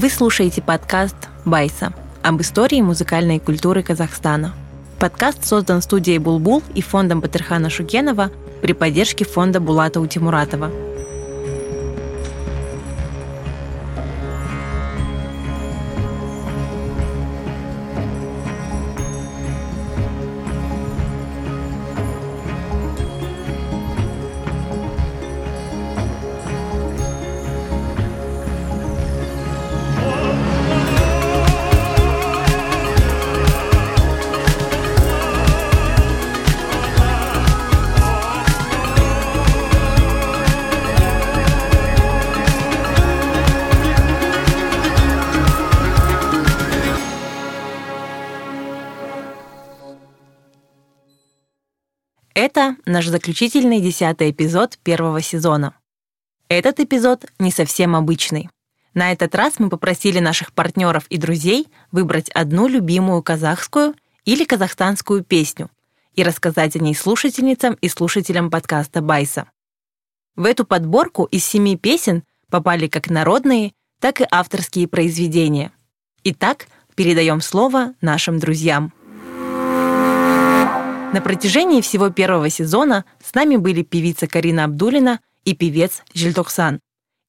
Вы слушаете подкаст «Байса» об истории музыкальной культуры Казахстана. Подкаст создан студией «Булбул» и фондом Батырхана Шукенова при поддержке фонда Булата Утимуратова – наш заключительный десятый эпизод первого сезона. Этот эпизод не совсем обычный. На этот раз мы попросили наших партнеров и друзей выбрать одну любимую казахскую или казахстанскую песню и рассказать о ней слушательницам и слушателям подкаста Байса. В эту подборку из семи песен попали как народные, так и авторские произведения. Итак, передаем слово нашим друзьям. На протяжении всего первого сезона с нами были певица Карина Абдулина и певец Жильтоксан.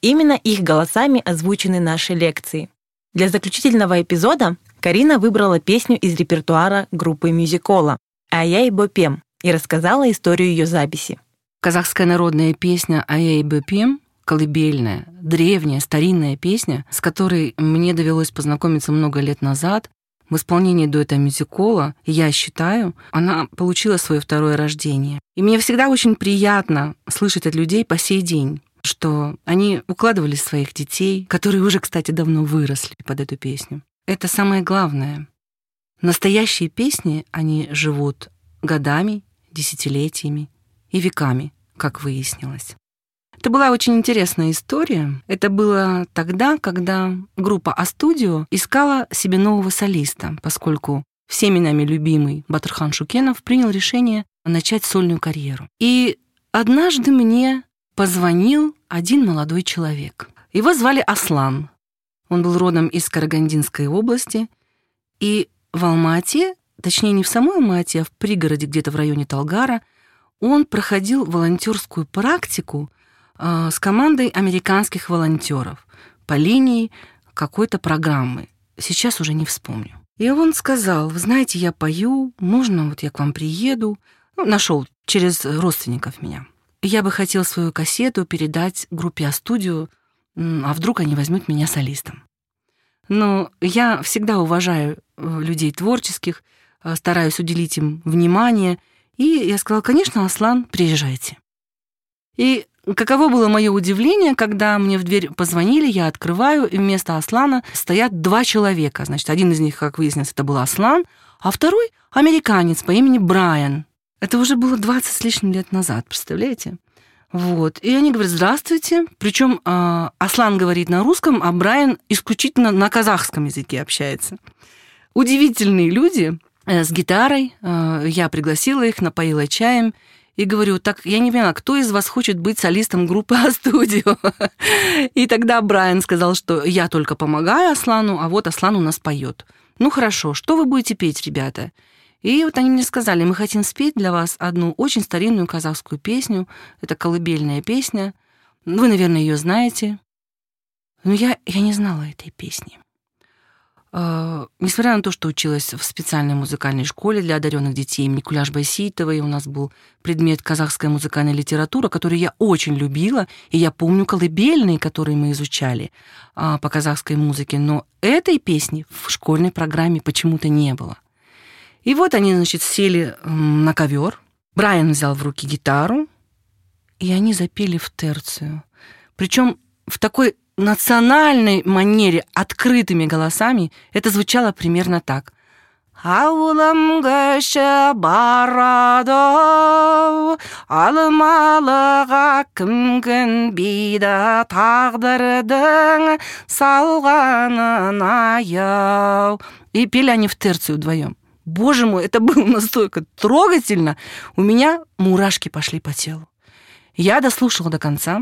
Именно их голосами озвучены наши лекции. Для заключительного эпизода Карина выбрала песню из репертуара группы Мюзикола «Ая и Бопем» и рассказала историю ее записи. Казахская народная песня «Ая и Бопем» колыбельная, древняя, старинная песня, с которой мне довелось познакомиться много лет назад, в исполнении дуэта мюзикола, я считаю, она получила свое второе рождение. И мне всегда очень приятно слышать от людей по сей день, что они укладывали своих детей, которые уже, кстати, давно выросли под эту песню. Это самое главное. Настоящие песни, они живут годами, десятилетиями и веками, как выяснилось. Это была очень интересная история. Это было тогда, когда группа А-студио искала себе нового солиста, поскольку всеми нами любимый Батырхан Шукенов принял решение начать сольную карьеру. И однажды мне позвонил один молодой человек. Его звали Аслан. Он был родом из Карагандинской области. И в Алмате, точнее не в самой Алмате, а в пригороде где-то в районе Талгара, он проходил волонтерскую практику Э, с командой американских волонтеров по линии какой-то программы. Сейчас уже не вспомню. И он сказал, вы знаете, я пою, можно вот я к вам приеду. Ну, нашел через родственников меня. Я бы хотел свою кассету передать группе А-студию, а вдруг они возьмут меня солистом. Но я всегда уважаю э, людей творческих, э, стараюсь уделить им внимание. И я сказала, конечно, Аслан, приезжайте. И Каково было мое удивление, когда мне в дверь позвонили, я открываю, и вместо Аслана стоят два человека. Значит, один из них, как выяснилось, это был Аслан, а второй — американец по имени Брайан. Это уже было 20 с лишним лет назад, представляете? Вот. И они говорят, здравствуйте. Причем э, а, Аслан говорит на русском, а Брайан исключительно на казахском языке общается. Удивительные люди э, с гитарой. Э, я пригласила их, напоила чаем и говорю, так я не понимаю, кто из вас хочет быть солистом группы А-студио? И тогда Брайан сказал, что я только помогаю Аслану, а вот Аслан у нас поет. Ну хорошо, что вы будете петь, ребята? И вот они мне сказали, мы хотим спеть для вас одну очень старинную казахскую песню. Это колыбельная песня. Вы, наверное, ее знаете. Но я, я не знала этой песни. А, несмотря на то, что училась в специальной музыкальной школе для одаренных детей имени Куляш Байситовой, у нас был предмет казахская музыкальная литература, который я очень любила, и я помню колыбельные, которые мы изучали а, по казахской музыке, но этой песни в школьной программе почему-то не было. И вот они, значит, сели на ковер, Брайан взял в руки гитару, и они запели в терцию. Причем в такой национальной манере, открытыми голосами, это звучало примерно так. Ауылым көші барады алмалыға кім көнбейді тағдырдың салғанын аяу и пели они в терцию вдвоем боже мой это было настолько трогательно у меня мурашки пошли по телу я дослушала до конца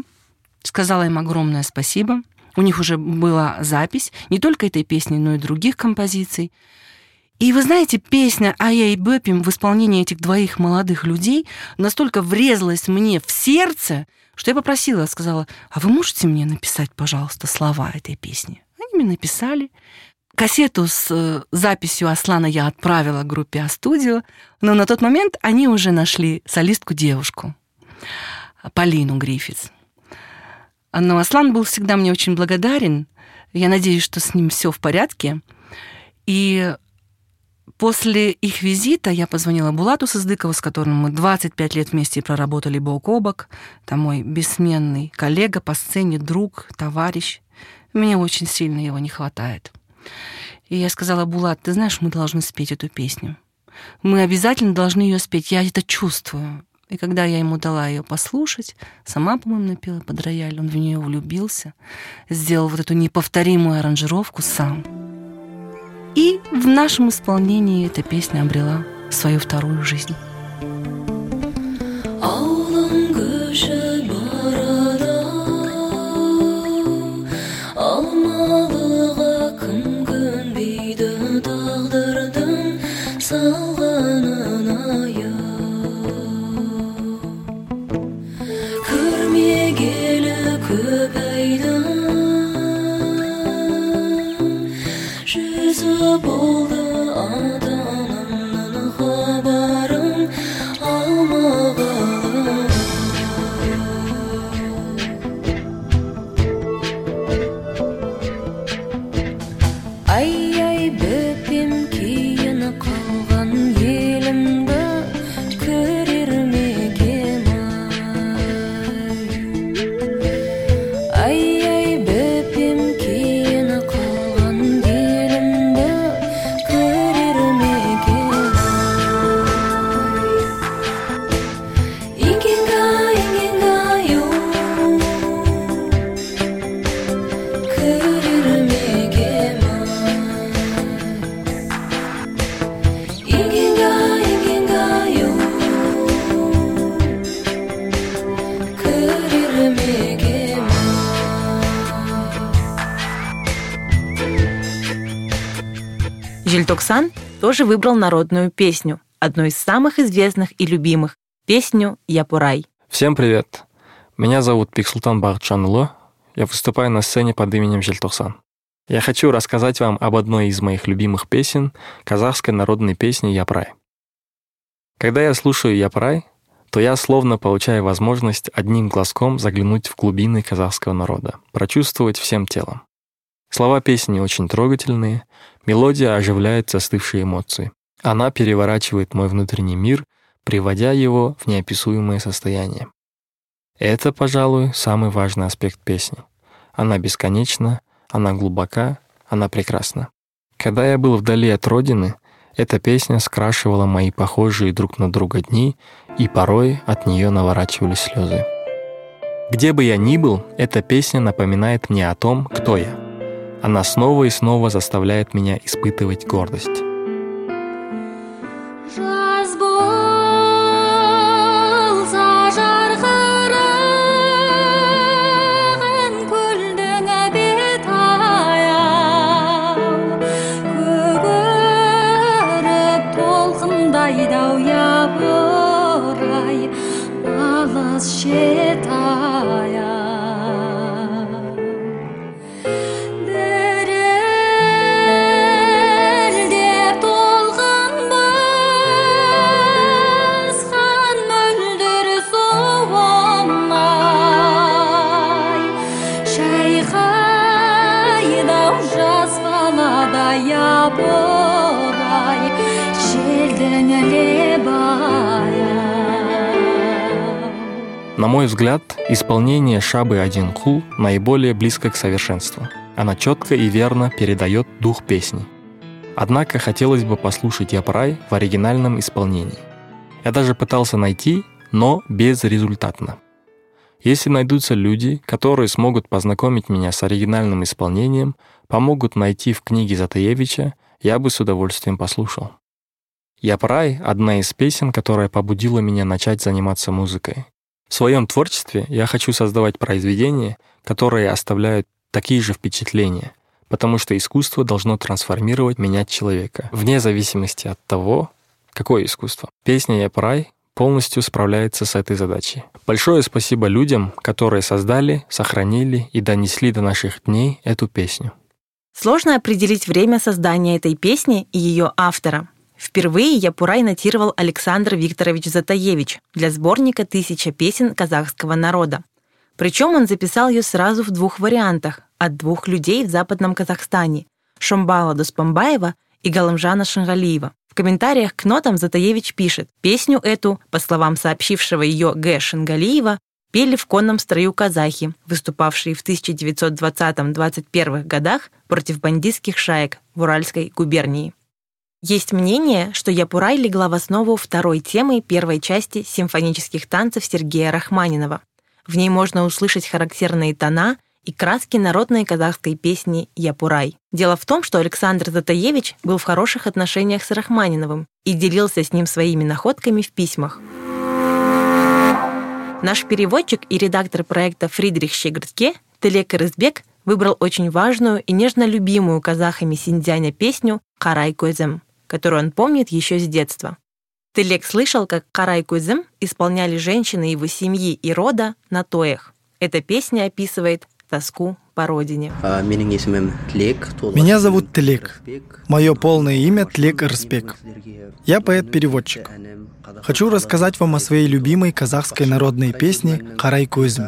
сказала им огромное спасибо. У них уже была запись не только этой песни, но и других композиций. И вы знаете, песня «Ая и Бэпим» в исполнении этих двоих молодых людей настолько врезалась мне в сердце, что я попросила, сказала, а вы можете мне написать, пожалуйста, слова этой песни? Они мне написали. Кассету с э, записью Аслана я отправила группе А-студио, но на тот момент они уже нашли солистку-девушку, Полину Гриффитс. Но Аслан был всегда мне очень благодарен. Я надеюсь, что с ним все в порядке. И После их визита я позвонила Булату Сыздыкову, с которым мы 25 лет вместе проработали бок о бок. Это мой бессменный коллега по сцене, друг, товарищ. Мне очень сильно его не хватает. И я сказала, Булат, ты знаешь, мы должны спеть эту песню. Мы обязательно должны ее спеть, я это чувствую. И когда я ему дала ее послушать, сама, по-моему, напела под рояль, он в нее влюбился, сделал вот эту неповторимую аранжировку сам. И в нашем исполнении эта песня обрела свою вторую жизнь. Тоже выбрал народную песню, одну из самых известных и любимых – песню «Япурай». Всем привет! Меня зовут Пиксултан Бахчанло. Я выступаю на сцене под именем Жильтоксан. Я хочу рассказать вам об одной из моих любимых песен – казахской народной песни «Япрай». Когда я слушаю «Япрай», то я словно получаю возможность одним глазком заглянуть в глубины казахского народа, прочувствовать всем телом. Слова песни очень трогательные, мелодия оживляет застывшие эмоции. Она переворачивает мой внутренний мир, приводя его в неописуемое состояние. Это, пожалуй, самый важный аспект песни. Она бесконечна, она глубока, она прекрасна. Когда я был вдали от родины, эта песня скрашивала мои похожие друг на друга дни, и порой от нее наворачивались слезы. Где бы я ни был, эта песня напоминает мне о том, кто я — она снова и снова заставляет меня испытывать гордость. На мой взгляд, исполнение Шабы Один Кул наиболее близко к совершенству. Она четко и верно передает дух песни. Однако хотелось бы послушать Япрай в оригинальном исполнении. Я даже пытался найти, но безрезультатно. Если найдутся люди, которые смогут познакомить меня с оригинальным исполнением, помогут найти в книге Затаевича, я бы с удовольствием послушал. «Япрай» — одна из песен, которая побудила меня начать заниматься музыкой. В своем творчестве я хочу создавать произведения, которые оставляют такие же впечатления, потому что искусство должно трансформировать, менять человека, вне зависимости от того, какое искусство. Песня «Япрай» полностью справляется с этой задачей. Большое спасибо людям, которые создали, сохранили и донесли до наших дней эту песню. Сложно определить время создания этой песни и ее автора. Впервые Япурай нотировал Александр Викторович Затаевич для сборника «Тысяча песен казахского народа». Причем он записал ее сразу в двух вариантах от двух людей в Западном Казахстане – Шомбала Дуспамбаева и Галамжана Шангалиева. В комментариях к нотам Затаевич пишет, песню эту, по словам сообщившего ее Г. Шангалиева, пели в конном строю казахи, выступавшие в 1920-21 годах против бандитских шаек в Уральской губернии. Есть мнение, что Япурай легла в основу второй темы первой части симфонических танцев Сергея Рахманинова. В ней можно услышать характерные тона и краски народной казахской песни «Япурай». Дело в том, что Александр Затаевич был в хороших отношениях с Рахманиновым и делился с ним своими находками в письмах. Наш переводчик и редактор проекта Фридрих Щегртке Телек Рызбек выбрал очень важную и нежно любимую казахами синдзяня песню «Карай Козем», которую он помнит еще с детства. Телек слышал, как «Карай Козем» исполняли женщины его семьи и рода на тоях. Эта песня описывает тоску по родине. Меня зовут Тлек. Мое полное имя Тлек Рспек. Я поэт-переводчик. Хочу рассказать вам о своей любимой казахской народной песне «Карай Кузм».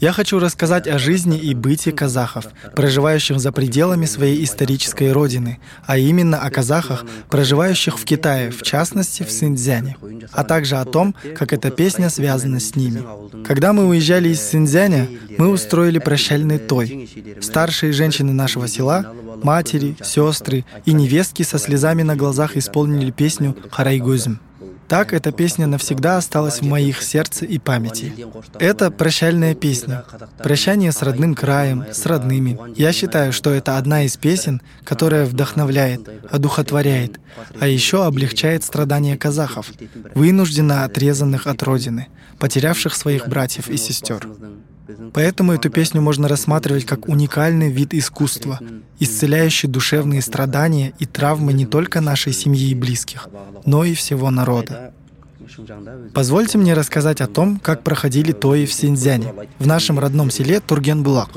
Я хочу рассказать о жизни и быте казахов, проживающих за пределами своей исторической родины, а именно о казахах, проживающих в Китае, в частности в Синьцзяне, а также о том, как эта песня связана с ними. Когда мы уезжали из Синьцзяня, мы устроили прощальный той. Старшие женщины нашего села, матери, сестры и невестки со слезами на глазах исполнили песню «Харайгузм». Так эта песня навсегда осталась в моих сердце и памяти. Это прощальная песня. Прощание с родным краем, с родными. Я считаю, что это одна из песен, которая вдохновляет, одухотворяет, а еще облегчает страдания казахов, вынужденно отрезанных от родины, потерявших своих братьев и сестер. Поэтому эту песню можно рассматривать как уникальный вид искусства, исцеляющий душевные страдания и травмы не только нашей семьи и близких, но и всего народа. Позвольте мне рассказать о том, как проходили тои в Синьцзяне, в нашем родном селе Тургенбулак.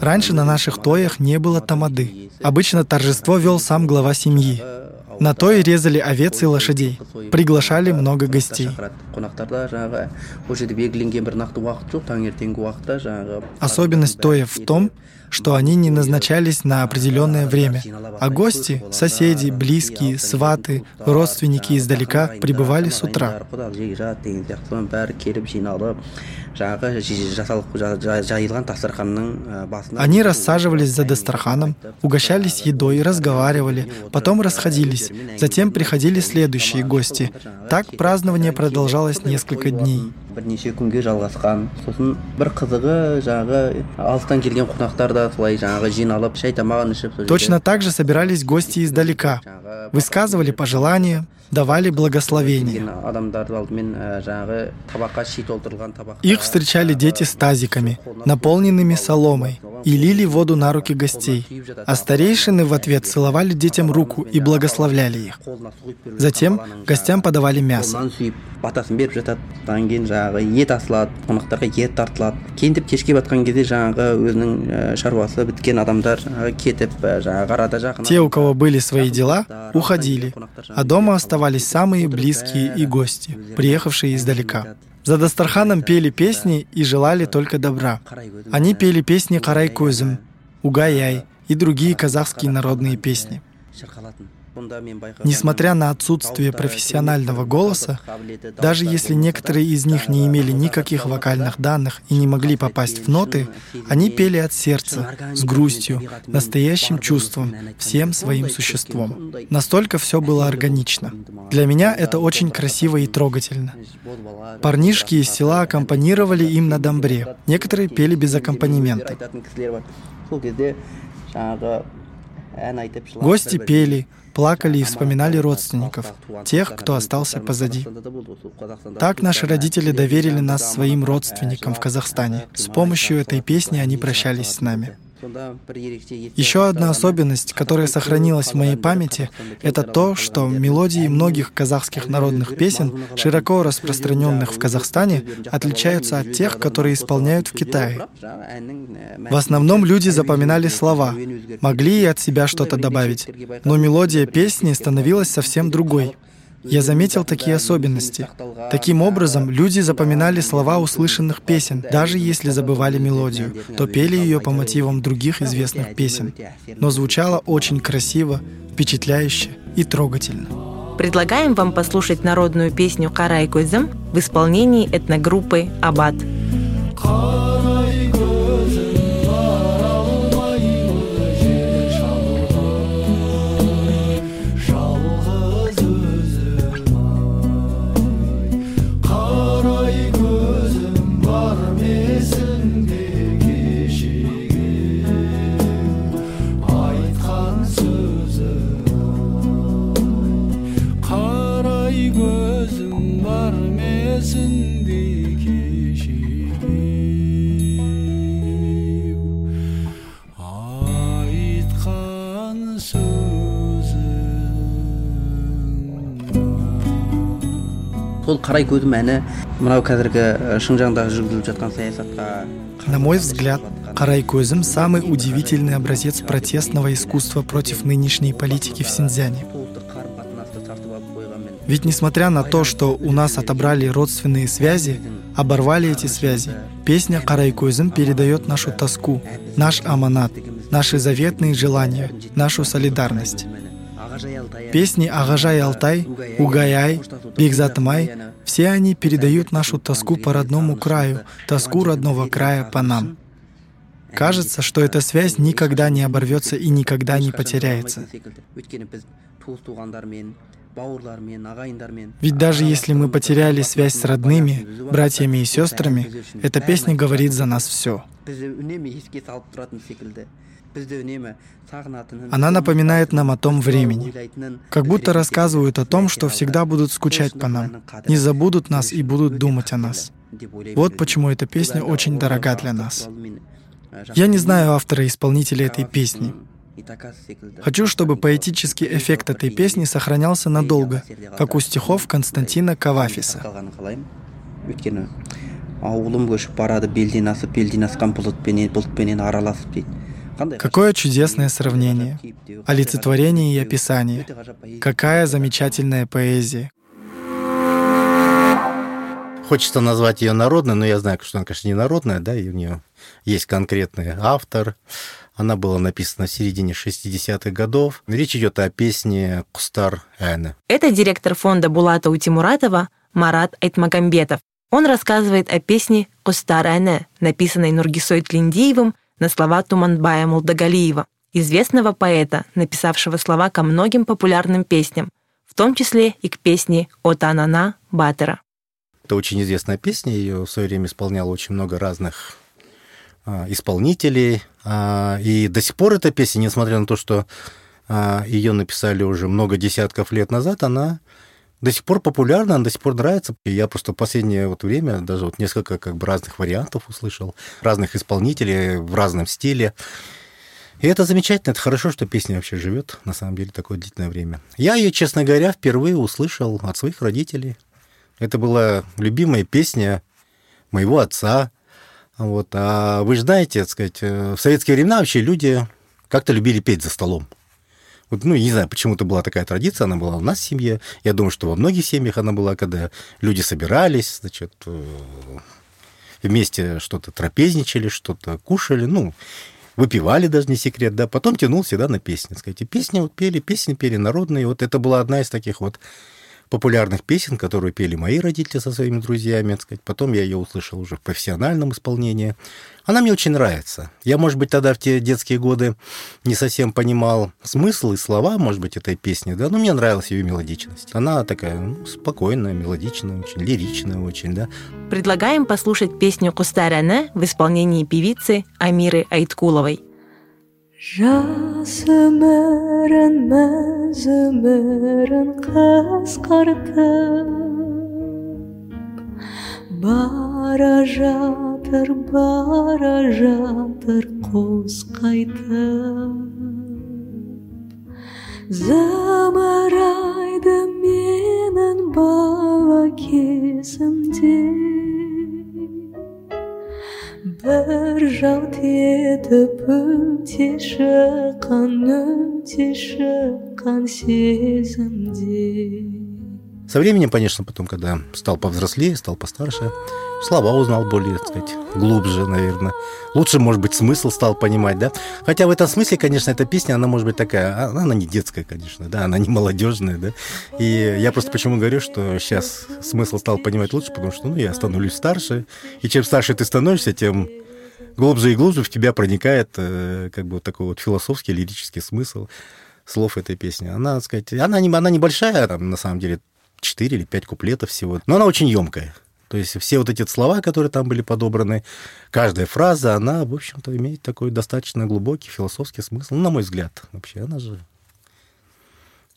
Раньше на наших тоях не было тамады. Обычно торжество вел сам глава семьи. На то и резали овец и лошадей. Приглашали много гостей. Особенность тоя в том, что они не назначались на определенное время, а гости, соседи, близкие, сваты, родственники издалека прибывали с утра. Они рассаживались за Дастарханом, угощались едой, разговаривали, потом расходились, затем приходили следующие гости. Так празднование продолжалось несколько дней. Точно так же собирались гости издалека, высказывали пожелания, давали благословение. Их встречали дети с тазиками, наполненными соломой, и лили воду на руки гостей, а старейшины в ответ целовали детям руку и благословляли их. Затем гостям подавали мясо батасын беріп жатады одан кейін жаңағы ет асылады қонақтарға ет тартылады кейін деп кешке батқан кезде жаңағы өзінің шаруасы біткен адамдар кетіп жаңағы арада жақын те у кого были свои дела уходили а дома оставались самые близкие и гости приехавшие издалека за Дастарханом пели песни и желали только добра. Они пели песни Карай Кузым, Угаяй и другие казахские народные песни. Несмотря на отсутствие профессионального голоса, даже если некоторые из них не имели никаких вокальных данных и не могли попасть в ноты, они пели от сердца, с грустью, настоящим чувством, всем своим существом. Настолько все было органично. Для меня это очень красиво и трогательно. Парнишки из села аккомпанировали им на домбре. Некоторые пели без аккомпанемента. Гости пели, плакали и вспоминали родственников, тех, кто остался позади. Так наши родители доверили нас своим родственникам в Казахстане. С помощью этой песни они прощались с нами. Еще одна особенность, которая сохранилась в моей памяти, это то, что мелодии многих казахских народных песен, широко распространенных в Казахстане, отличаются от тех, которые исполняют в Китае. В основном люди запоминали слова, могли и от себя что-то добавить, но мелодия песни становилась совсем другой — я заметил такие особенности. Таким образом, люди запоминали слова услышанных песен, даже если забывали мелодию, то пели ее по мотивам других известных песен. Но звучало очень красиво, впечатляюще и трогательно. Предлагаем вам послушать народную песню «Карай Козым» в исполнении этногруппы «Абад». сол қарай көзім әні мынау қазіргі шыңжаңдағы жүргізіліп жатқан саясатқа на мой взгляд, Карай Козым – самый удивительный образец протестного искусства против нынешней политики в Синьцзяне. Ведь несмотря на то, что у нас отобрали родственные связи, оборвали эти связи, песня Карай Козым передает нашу тоску, наш аманат, наши заветные желания, нашу солидарность. Песни «Агажай Алтай», «Угаяй», «Бигзатмай» — все они передают нашу тоску по родному краю, тоску родного края по нам. Кажется, что эта связь никогда не оборвется и никогда не потеряется. Ведь даже если мы потеряли связь с родными, братьями и сестрами, эта песня говорит за нас все. Она напоминает нам о том времени, как будто рассказывают о том, что всегда будут скучать по нам, не забудут нас и будут думать о нас. Вот почему эта песня очень дорога для нас. Я не знаю автора и исполнителя этой песни. Хочу, чтобы поэтический эффект этой песни сохранялся надолго, как у стихов Константина Кавафиса. ауылым көшіп барады белден асып белден асқан бұлытпенен бұлтпенен араласып дейді Какое чудесное сравнение, олицетворение и описание. Какая замечательная поэзия. Хочется назвать ее народной, но я знаю, что она, конечно, не народная, да, и у нее есть конкретный автор. Она была написана в середине 60-х годов. Речь идет о песне «Кустар Эне». Это директор фонда Булата Утимуратова Марат Айтмагамбетов. Он рассказывает о песне «Кустар Эне», написанной Нургисой Тлиндиевым на слова Туманбая Мулдагалиева, известного поэта, написавшего слова ко многим популярным песням, в том числе и к песне «Отанана» Батера. Это очень известная песня, ее в свое время исполняло очень много разных а, исполнителей. А, и до сих пор эта песня, несмотря на то, что а, ее написали уже много десятков лет назад, она до сих пор популярна, она до сих пор нравится. И я просто в последнее вот время даже вот несколько как бы разных вариантов услышал, разных исполнителей в разном стиле. И это замечательно, это хорошо, что песня вообще живет, на самом деле, такое длительное время. Я ее, честно говоря, впервые услышал от своих родителей. Это была любимая песня моего отца. Вот. А вы же знаете, так сказать, э, в советские времена вообще люди как-то любили петь за столом. Вот, ну, не знаю, почему-то была такая традиция, она была у нас в семье. Я думаю, что во многих семьях она была, когда люди собирались, значит, э, вместе что-то трапезничали, что-то кушали, ну, выпивали даже не секрет, да, потом тянул всегда на песни, сказать, песни вот пели, песни пели народные, вот это была одна из таких вот популярных песен, которую пели мои родители со своими друзьями, так сказать. Потом я ее услышал уже в профессиональном исполнении. Она мне очень нравится. Я, может быть, тогда в те детские годы не совсем понимал смысл и слова, может быть, этой песни, да, но мне нравилась ее мелодичность. Она такая ну, спокойная, мелодичная, очень лиричная очень, да. Предлагаем послушать песню «Кустаряне» в исполнении певицы Амиры Айткуловой. Жас өмірін мәз өмірін қысқартып бара жатыр бара жатыр қос қайтып зымырайды менің бала кезімде. бір жалт етіп өте шыққан өте шыққан сезімде Со временем, конечно, потом, когда стал повзрослее, стал постарше, слова узнал более, так сказать, глубже, наверное. Лучше, может быть, смысл стал понимать, да. Хотя в этом смысле, конечно, эта песня, она может быть такая, а, она не детская, конечно, да, она не молодежная, да. И я просто почему говорю, что сейчас смысл стал понимать лучше, потому что, ну, я становлюсь старше, и чем старше ты становишься, тем глубже и глубже в тебя проникает э, как бы вот такой вот философский, лирический смысл слов этой песни. Она, так сказать, она, не, она небольшая, там, на самом деле, 4 или 5 куплетов всего. Но она очень емкая. То есть все вот эти слова, которые там были подобраны, каждая фраза, она, в общем-то, имеет такой достаточно глубокий философский смысл. Ну, на мой взгляд, вообще, она же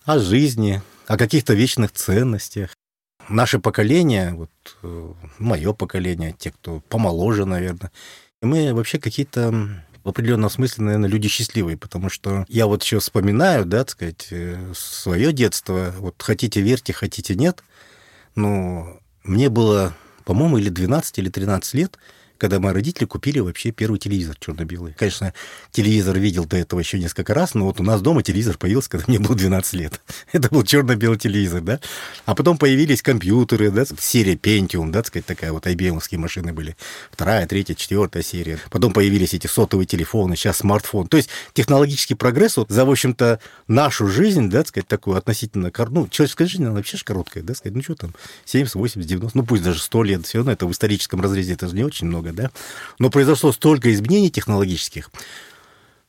о жизни, о каких-то вечных ценностях. Наше поколение, вот э, мое поколение, те, кто помоложе, наверное, мы вообще какие-то в определенном смысле, наверное, люди счастливые, потому что я вот еще вспоминаю, да, так сказать, э, свое детство, вот хотите верьте, хотите нет, но мне было, по-моему, или 12, или 13 лет, когда мои родители купили вообще первый телевизор черно-белый. Конечно, телевизор видел до этого еще несколько раз, но вот у нас дома телевизор появился, когда мне было 12 лет. Это был черно-белый телевизор, да. А потом появились компьютеры, да, серия Pentium, да, так сказать, такая вот IBM-овские машины были. Вторая, третья, четвертая серия. Потом появились эти сотовые телефоны, сейчас смартфон. То есть технологический прогресс вот, за, в общем-то, нашу жизнь, да, так сказать, такую относительно, ну, человеческая жизнь, она вообще же короткая, да, сказать, ну, что там, 70, 80, 90, ну, пусть даже 100 лет, все равно это в историческом разрезе, это же не очень много, да, но произошло столько изменений технологических,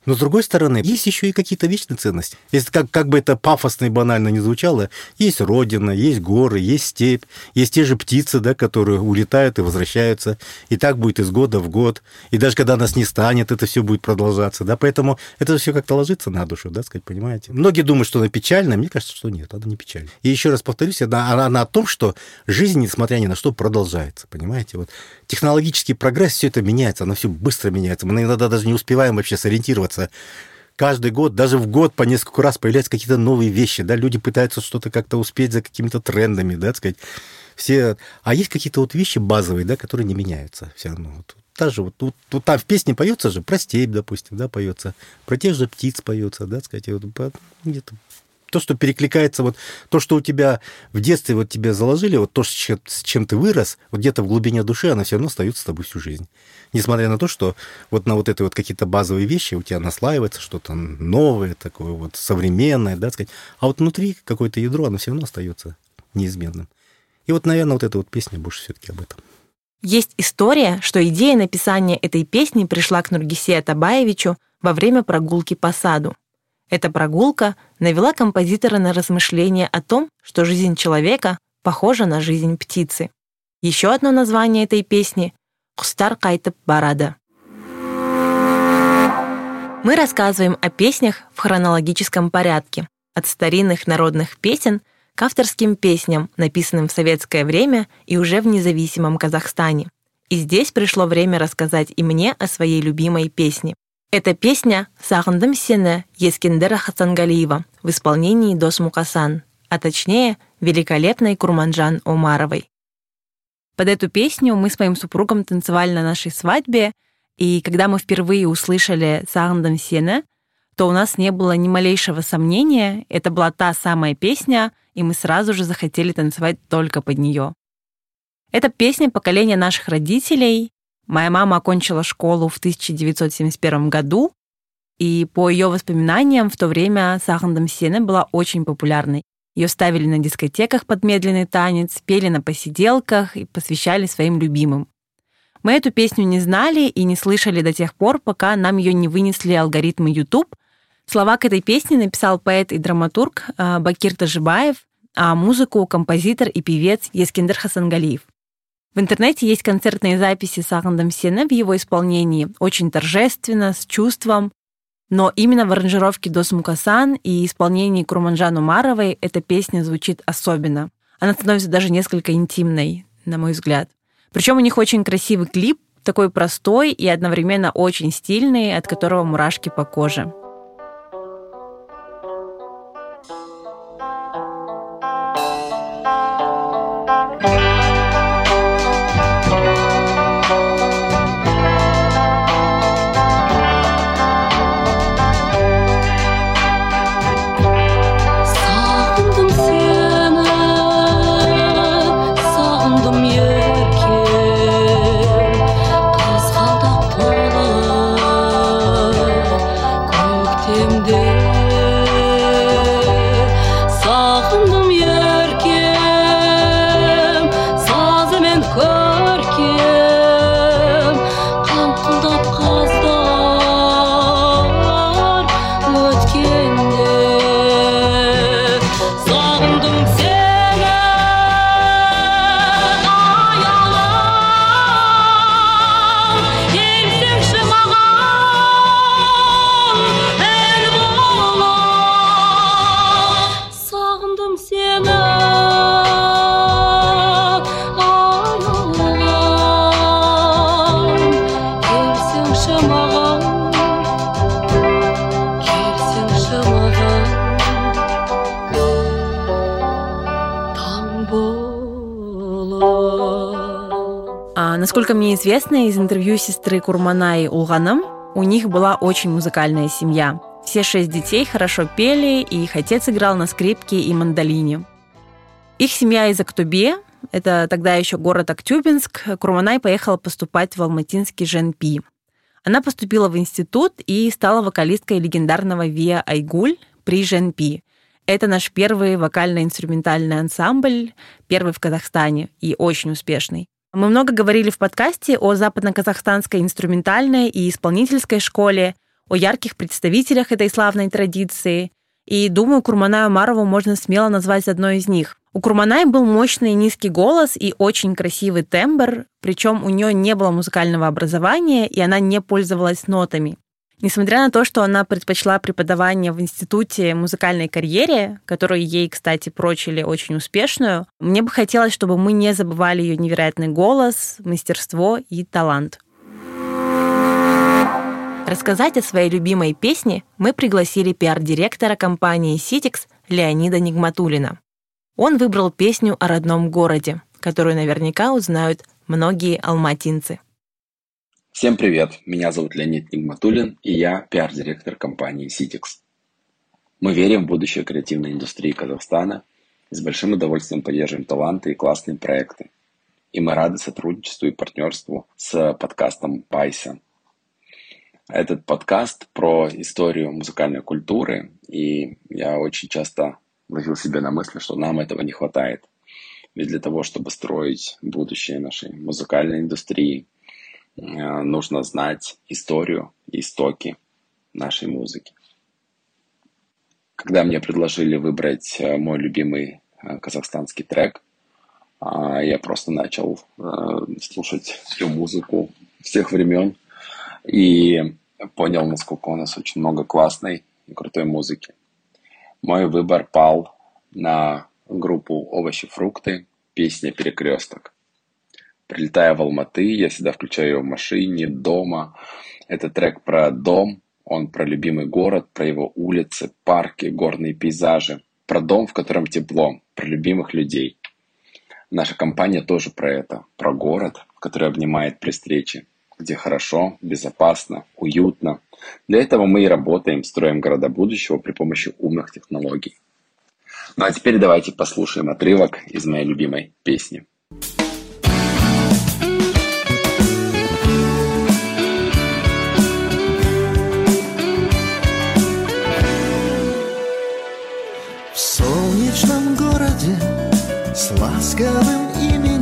но, с другой стороны, есть еще и какие-то вечные ценности. Если как, как бы это пафосно и банально не звучало, есть родина, есть горы, есть степь, есть те же птицы, да, которые улетают и возвращаются. И так будет из года в год. И даже когда нас не станет, это все будет продолжаться. Да? Поэтому это все как-то ложится на душу, да, сказать, понимаете? Многие думают, что она печальная. Мне кажется, что нет, она не печальная. И еще раз повторюсь, она, она, она о том, что жизнь, несмотря ни на что, продолжается. Понимаете? Вот технологический прогресс, все это меняется, оно все быстро меняется. Мы иногда даже не успеваем вообще сориентироваться появляться каждый год, даже в год по несколько раз появляются какие-то новые вещи, да, люди пытаются что-то как-то успеть за какими-то трендами, да, сказать, все... А есть какие-то вот вещи базовые, да, которые не меняются все равно. Вот, даже вот тут, тут там в песне поется же про степь, допустим, да, поется, про тех же птиц поется, да, сказать, вот, где-то то, что перекликается, вот то, что у тебя в детстве вот тебе заложили, вот то, с чем, с чем ты вырос, вот где-то в глубине души, оно все равно остается с тобой всю жизнь. Несмотря на то, что вот на вот это вот какие-то базовые вещи у тебя наслаивается что-то новое, такое вот современное, да, сказать. А вот внутри какое-то ядро, оно все равно остается неизменным. И вот, наверное, вот эта вот песня больше все-таки об этом. Есть история, что идея написания этой песни пришла к Нургисе Атабаевичу во время прогулки по саду. Эта прогулка навела композитора на размышления о том, что жизнь человека похожа на жизнь птицы. Еще одно название этой песни — «Хустар кайтып барада». Мы рассказываем о песнях в хронологическом порядке, от старинных народных песен к авторским песням, написанным в советское время и уже в независимом Казахстане. И здесь пришло время рассказать и мне о своей любимой песне. Это песня «Сағындым сені» Ескендера Хасангалиева в исполнении Дос Мукасан, а точнее великолепной Курманжан Омаровой. Под эту песню мы с моим супругом танцевали на нашей свадьбе, и когда мы впервые услышали «Сағындым сені», то у нас не было ни малейшего сомнения, это была та самая песня, и мы сразу же захотели танцевать только под нее. Это песня поколения наших родителей, Моя мама окончила школу в 1971 году, и по ее воспоминаниям в то время Сағындым сені была очень популярной. Ее ставили на дискотеках под медленный танец, пели на посиделках и посвящали своим любимым. Мы эту песню не знали и не слышали до тех пор, пока нам ее не вынесли алгоритмы YouTube. Слова к этой песне написал поэт и драматург э, Бакир Тажибаев, а музыку — композитор и певец Ескендер Хасангалиев. В интернете есть концертные записи Сағындым сені в его исполнении, очень торжественно, с чувством. Но именно в аранжировке Дос Мукасан и исполнении Курманжан Умаровой эта песня звучит особенно. Она становится даже несколько интимной, на мой взгляд. Причем у них очень красивый клип, такой простой и одновременно очень стильный, от которого мурашки по коже. Насколько мне известно из интервью сестры Курманаи Улганым, у них была очень музыкальная семья. Все шесть детей хорошо пели, и их отец играл на скрипке и мандолине. Их семья из Актубе, это тогда еще город Актюбинск, Курманай поехала поступать в алматинский ЖНП. Она поступила в институт и стала вокалисткой легендарного Виа Айгуль при ЖНП. Это наш первый вокально-инструментальный ансамбль, первый в Казахстане и очень успешный. Мы много говорили в подкасте о западно-казахстанской инструментальной и исполнительской школе, о ярких представителях этой славной традиции. И думаю, Курманаю Марову можно смело назвать одной из них. У Курманай был мощный низкий голос и очень красивый тембр, причем у нее не было музыкального образования, и она не пользовалась нотами. Несмотря на то, что она предпочла преподавание в институте музыкальной карьере, которую ей, кстати, прочили очень успешную, мне бы хотелось, чтобы мы не забывали ее невероятный голос, мастерство и талант. Рассказать о своей любимой песне мы пригласили пиар-директора компании Citix Леонида Нигматулина. Он выбрал песню о родном городе, которую наверняка узнают многие алматинцы. Всем привет, меня зовут Леонид Нигматуллин, и я пиар-директор компании Citix. Мы верим в будущее креативной индустрии Казахстана и с большим удовольствием поддерживаем таланты и классные проекты. И мы рады сотрудничеству и партнерству с подкастом Пайса. Этот подкаст про историю музыкальной культуры, и я очень часто ловил себя на мысли, что нам этого не хватает. Ведь для того, чтобы строить будущее нашей музыкальной индустрии, э, нужно знать историю истоки нашей музыки. Когда мне предложили выбрать э, мой любимый э, казахстанский трек, а, я просто начал слушать всю музыку всех времен и понял, насколько у нас очень много классной и крутой музыки. Мой выбор пал на группу «Овощи-фрукты», песня «Перекресток». Прилетая в Алматы, я всегда включаю ее в машине, дома. Это трек про дом, он про любимый город, про его улицы, парки, горные пейзажи, про дом, в котором тепло, про любимых людей. Наша компания тоже про это, про город, который обнимает при встрече, где хорошо, безопасно, уютно. Для этого мы и работаем, строим города будущего при помощи умных технологий. Ну а теперь давайте послушаем отрывок из моей любимой песни. В солнечном городе с ласковым именем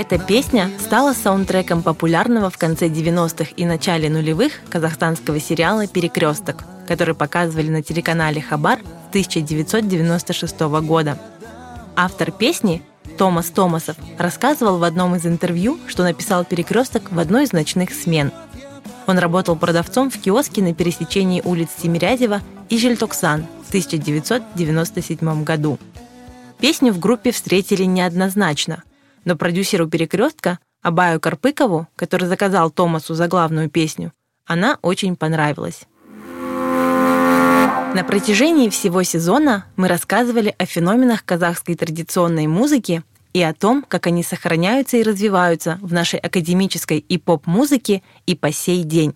Эта песня стала саундтреком популярного в конце 90-х и начале нулевых казахстанского сериала «Перекресток», который показывали на телеканале «Хабар» с 1996 года. Автор песни Томас Томасов рассказывал в одном из интервью, что написал «Перекресток» в одной из ночных смен. Он работал продавцом в киоске на пересечении улиц Тимирязева и Жильтоксан в 1997 году. Песню в группе встретили неоднозначно, но продюсеру «Перекрестка» Абаю Карпыкову, который заказал Томасу за главную песню, она очень понравилась. На протяжении всего сезона мы рассказывали о феноменах казахской традиционной музыки и о том, как они сохраняются и развиваются в нашей академической и поп-музыке и по сей день.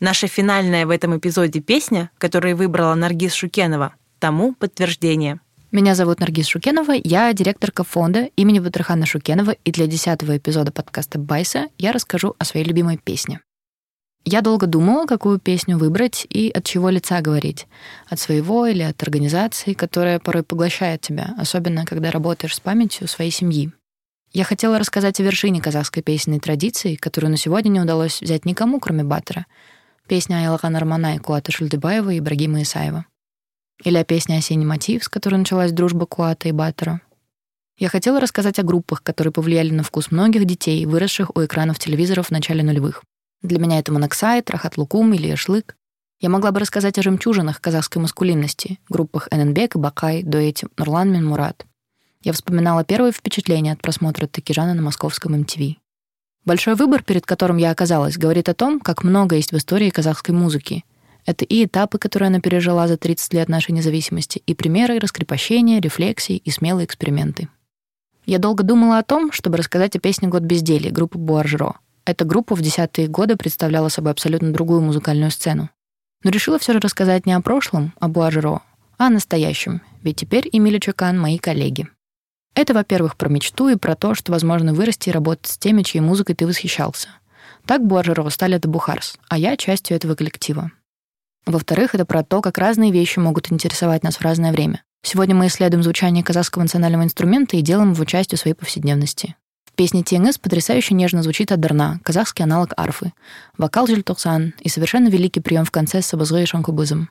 Наша финальная в этом эпизоде песня, которую выбрала Наргиз Шукенова, тому подтверждение. Меня зовут Наргиз Шукенова, я директорка фонда имени Батырхана Шукенова, и для десятого эпизода подкаста «Байса» я расскажу о своей любимой песне. Я долго думала, какую песню выбрать и от чего лица говорить. От своего или от организации, которая порой поглощает тебя, особенно когда работаешь с памятью своей семьи. Я хотела рассказать о вершине казахской песенной традиции, которую на сегодня не удалось взять никому, кроме Баттера. Песня Айлхан Армана и Куата Шульдыбаева и Ибрагима Исаева. Или о песне «Осенний мотив», с которой началась дружба Куата и Баттера. Я хотела рассказать о группах, которые повлияли на вкус многих детей, выросших у экранов телевизоров в начале нулевых. Для меня это Моноксайд, Рахат Лукум или Эшлык. Я могла бы рассказать о жемчужинах казахской маскулинности, группах Эненбек и Бакай, дуэте Нурлан Минмурат. Я вспоминала первые впечатления от просмотра Такижана на московском MTV. Большой выбор, перед которым я оказалась, говорит о том, как много есть в истории казахской музыки. Это и этапы, которые она пережила за 30 лет нашей независимости, и примеры раскрепощения, рефлексий и смелые эксперименты. Я долго думала о том, чтобы рассказать о песне «Год безделия» группы Буаржро, эта группа в десятые годы представляла собой абсолютно другую музыкальную сцену. Но решила все же рассказать не о прошлом, о Буажеро, а о настоящем, ведь теперь Эмиль Чакан — мои коллеги. Это, во-первых, про мечту и про то, что возможно вырасти и работать с теми, чьей музыкой ты восхищался. Так Буажеро стали это Бухарс, а я частью этого коллектива. Во-вторых, это про то, как разные вещи могут интересовать нас в разное время. Сегодня мы исследуем звучание казахского национального инструмента и делаем его частью своей повседневности. Песня ТНС потрясающе нежно звучит от Дарна, казахский аналог арфы. Вокал Жильтоксан и совершенно великий прием в конце с Сабазгой и Шанкубызом.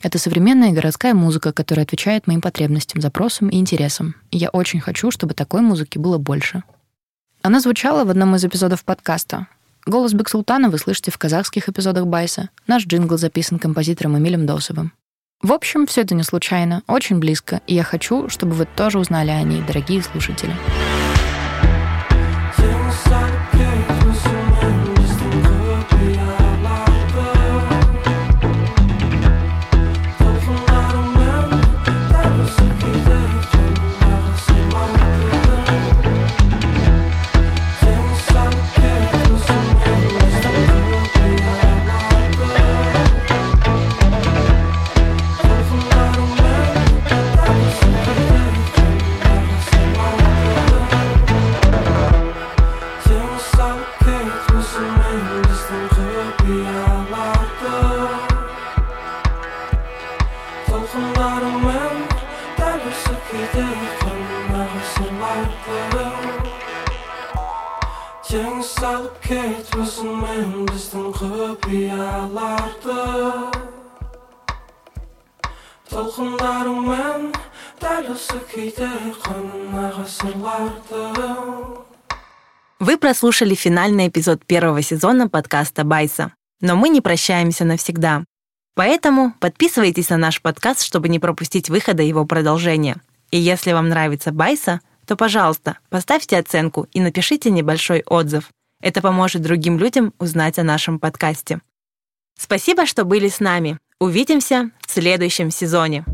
Это современная городская музыка, которая отвечает моим потребностям, запросам и интересам. И я очень хочу, чтобы такой музыки было больше. Она звучала в одном из эпизодов подкаста. Голос Бексултана вы слышите в казахских эпизодах Байса. Наш джингл записан композитором Эмилем Досовым. В общем, все это не случайно, очень близко, и я хочу, чтобы вы тоже узнали о ней, дорогие слушатели. Вы прослушали финальный эпизод первого сезона подкаста «Байса». Но мы не прощаемся навсегда. Поэтому подписывайтесь на наш подкаст, чтобы не пропустить выхода его продолжения. И если вам нравится Байса, то, пожалуйста, поставьте оценку и напишите небольшой отзыв. Это поможет другим людям узнать о нашем подкасте. Спасибо, что были с нами. Увидимся в следующем сезоне.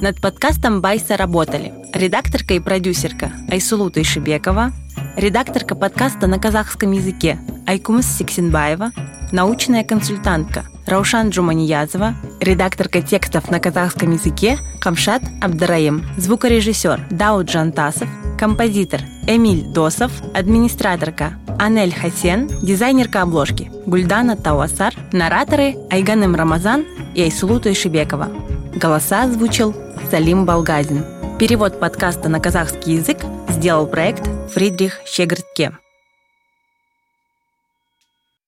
Над подкастом Байса работали редакторка и продюсерка Айсулу Тайшибекова, редакторка подкаста на казахском языке Айкумс Сиксинбаева, научная консультантка Раушан Джуманиязова, редакторка текстов на казахском языке Камшат Абдараим, звукорежиссер Дауд Жантасов, композитор Эмиль Досов, администраторка Анель Хасен, дизайнерка обложки Гульдана Тауасар, нараторы Айганым Рамазан и Айсулу Тойшибекова. Голоса озвучил Салим Балгазин. Перевод подкаста на казахский язык сделал проект Фридрих Щегертке –